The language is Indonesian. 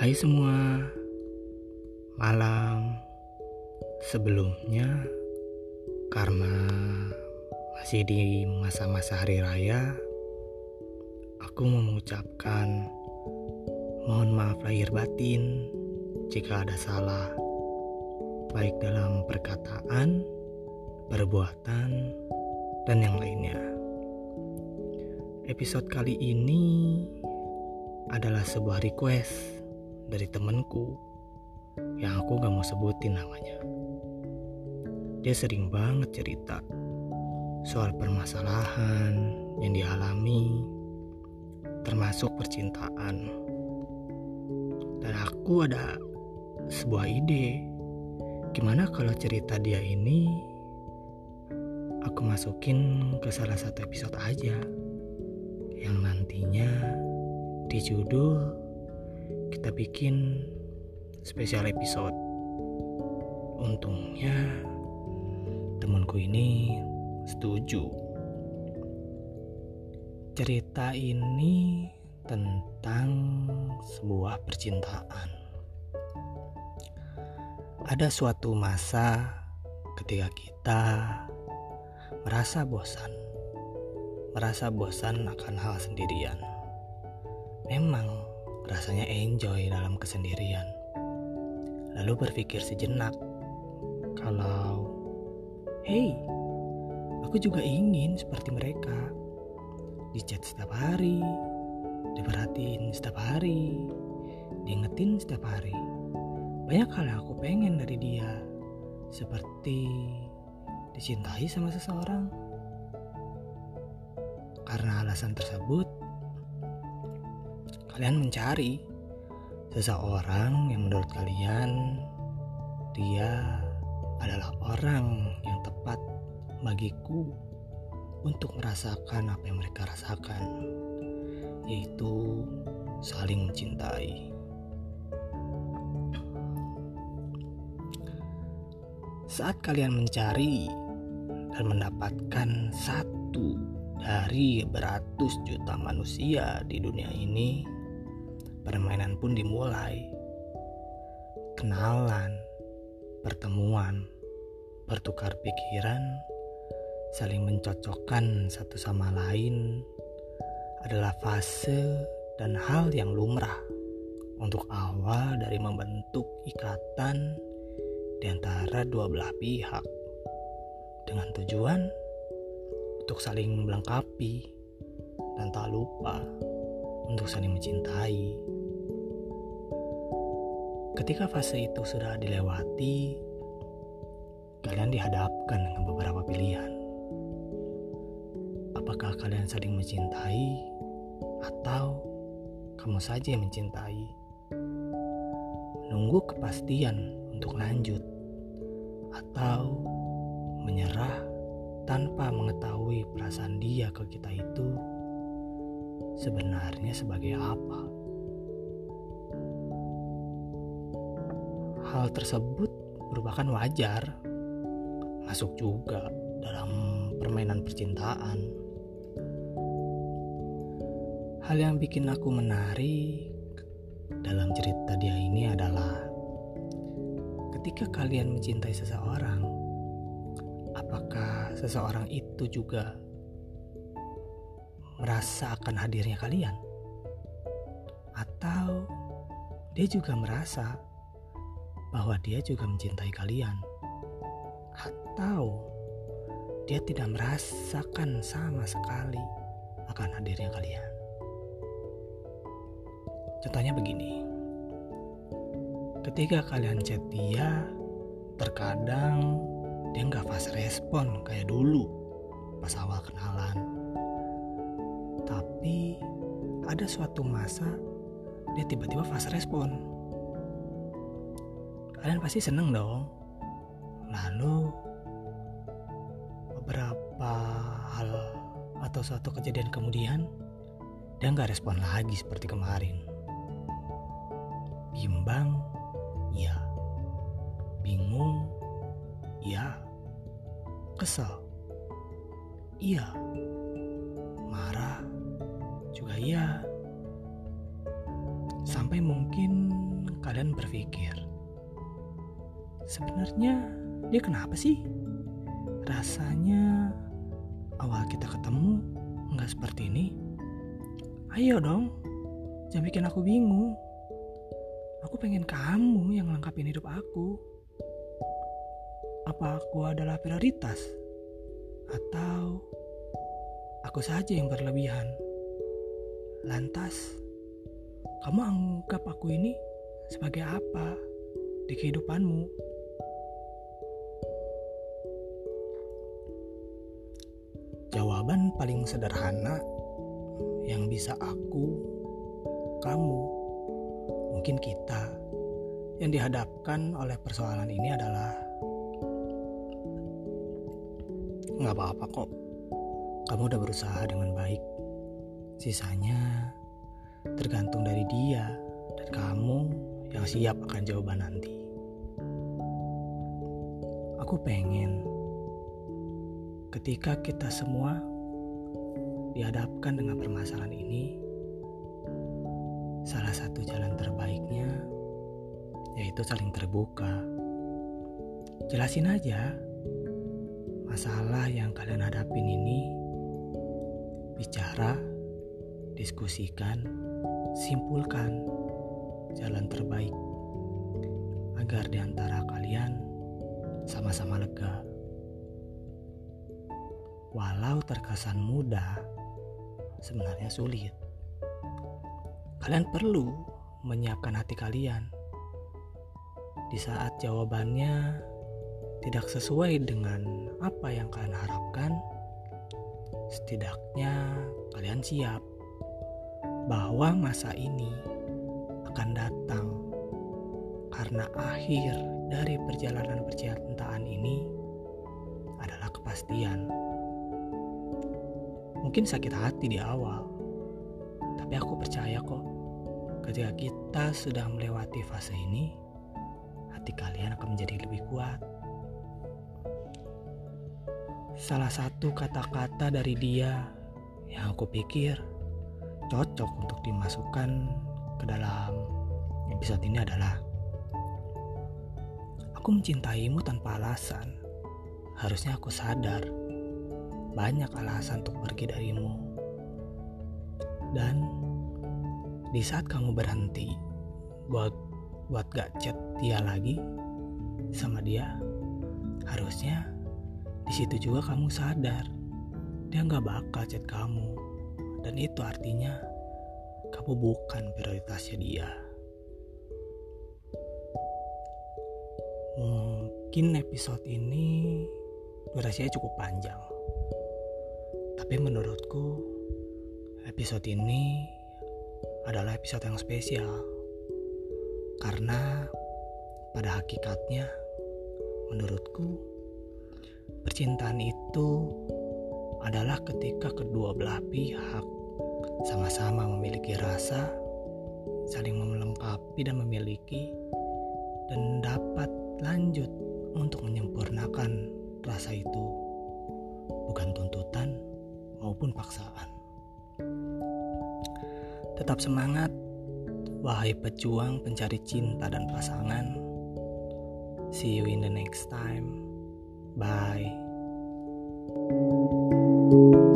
Hai semua, malam sebelumnya karena masih di masa-masa hari raya, aku mau mengucapkan mohon maaf lahir batin jika ada salah, baik dalam perkataan, perbuatan, dan yang lainnya. Episode kali ini adalah sebuah request dari temenku yang aku gak mau sebutin namanya. Dia sering banget cerita soal permasalahan yang dialami, termasuk percintaan. Dan aku ada sebuah ide, gimana kalau cerita dia ini aku masukin ke salah satu episode aja yang nantinya di judul kita bikin spesial episode. Untungnya temanku ini setuju. Cerita ini tentang sebuah percintaan. Ada suatu masa ketika kita merasa bosan, merasa bosan akan hal sendirian. Memang rasanya enjoy dalam kesendirian. Lalu berpikir sejenak, kalau, hey, aku juga ingin seperti mereka. Dicat setiap hari, diperhatiin setiap hari, diingetin setiap hari. Banyak hal yang aku pengen dari dia, seperti dicintai sama seseorang. Karena alasan tersebut, kalian mencari seseorang yang menurut kalian dia adalah orang yang tepat bagiku untuk merasakan apa yang mereka rasakan yaitu saling mencintai. Saat kalian mencari dan mendapatkan satu dari beratus juta manusia di dunia ini permainan pun dimulai. Kenalan, pertemuan, bertukar pikiran, saling mencocokkan satu sama lain adalah fase dan hal yang lumrah untuk awal dari membentuk ikatan di antara dua belah pihak dengan tujuan untuk saling melengkapi dan tak lupa untuk saling mencintai. Ketika fase itu sudah dilewati, kalian dihadapkan dengan beberapa pilihan. Apakah kalian saling mencintai atau kamu saja yang mencintai? Menunggu kepastian untuk lanjut atau menyerah tanpa mengetahui perasaan dia ke kita itu sebenarnya sebagai apa. Hal tersebut merupakan wajar, masuk juga dalam permainan percintaan. Hal yang bikin aku menarik dalam cerita dia ini adalah ketika kalian mencintai seseorang, apakah seseorang itu juga merasa akan hadirnya kalian? Atau dia juga merasa bahwa dia juga mencintai kalian? Atau dia tidak merasakan sama sekali akan hadirnya kalian? Contohnya begini. Ketika kalian chat dia, terkadang dia nggak fast respon kayak dulu pas awal kenalan. Tapi ada suatu masa dia tiba-tiba fast respon. Kalian pasti seneng dong. Lalu beberapa hal atau suatu kejadian kemudian dia nggak respon lagi seperti kemarin. Bimbang, ya. Bingung, ya. Kesal, iya. Marah, iya. Sampai mungkin kalian berpikir, sebenarnya dia kenapa sih? Rasanya awal kita ketemu nggak seperti ini. Ayo dong, jangan bikin aku bingung. Aku pengen kamu yang lengkapin hidup aku. Apa aku adalah prioritas? Atau aku saja yang berlebihan? Lantas, kamu anggap aku ini sebagai apa di kehidupanmu? Jawaban paling sederhana yang bisa aku, kamu, mungkin kita yang dihadapkan oleh persoalan ini adalah nggak apa-apa kok. Kamu udah berusaha dengan baik. Sisanya tergantung dari dia dan kamu yang siap akan jawaban nanti. Aku pengen ketika kita semua dihadapkan dengan permasalahan ini, salah satu jalan terbaiknya yaitu saling terbuka. Jelasin aja masalah yang kalian hadapin ini, bicara, diskusikan, simpulkan jalan terbaik agar di antara kalian sama-sama lega. Walau terkesan mudah, sebenarnya sulit. Kalian perlu menyiapkan hati kalian di saat jawabannya tidak sesuai dengan apa yang kalian harapkan. Setidaknya kalian siap bahwa masa ini akan datang karena akhir dari perjalanan percintaan ini adalah kepastian. Mungkin sakit hati di awal, tapi aku percaya kok ketika kita sudah melewati fase ini, hati kalian akan menjadi lebih kuat. Salah satu kata-kata dari dia yang aku pikir cocok untuk dimasukkan ke dalam episode ini adalah Aku mencintaimu tanpa alasan. Harusnya aku sadar banyak alasan untuk pergi darimu. Dan di saat kamu berhenti buat buat gak chat dia lagi sama dia, harusnya di situ juga kamu sadar dia nggak bakal chat kamu dan itu artinya kamu bukan prioritasnya dia. Mungkin episode ini durasinya cukup panjang. Tapi menurutku episode ini adalah episode yang spesial. Karena pada hakikatnya menurutku percintaan itu adalah ketika kedua belah pihak sama-sama memiliki rasa, saling melengkapi dan memiliki, dan dapat lanjut untuk menyempurnakan rasa itu, bukan tuntutan maupun paksaan. Tetap semangat, wahai pejuang pencari cinta dan pasangan. See you in the next time. Bye. thank you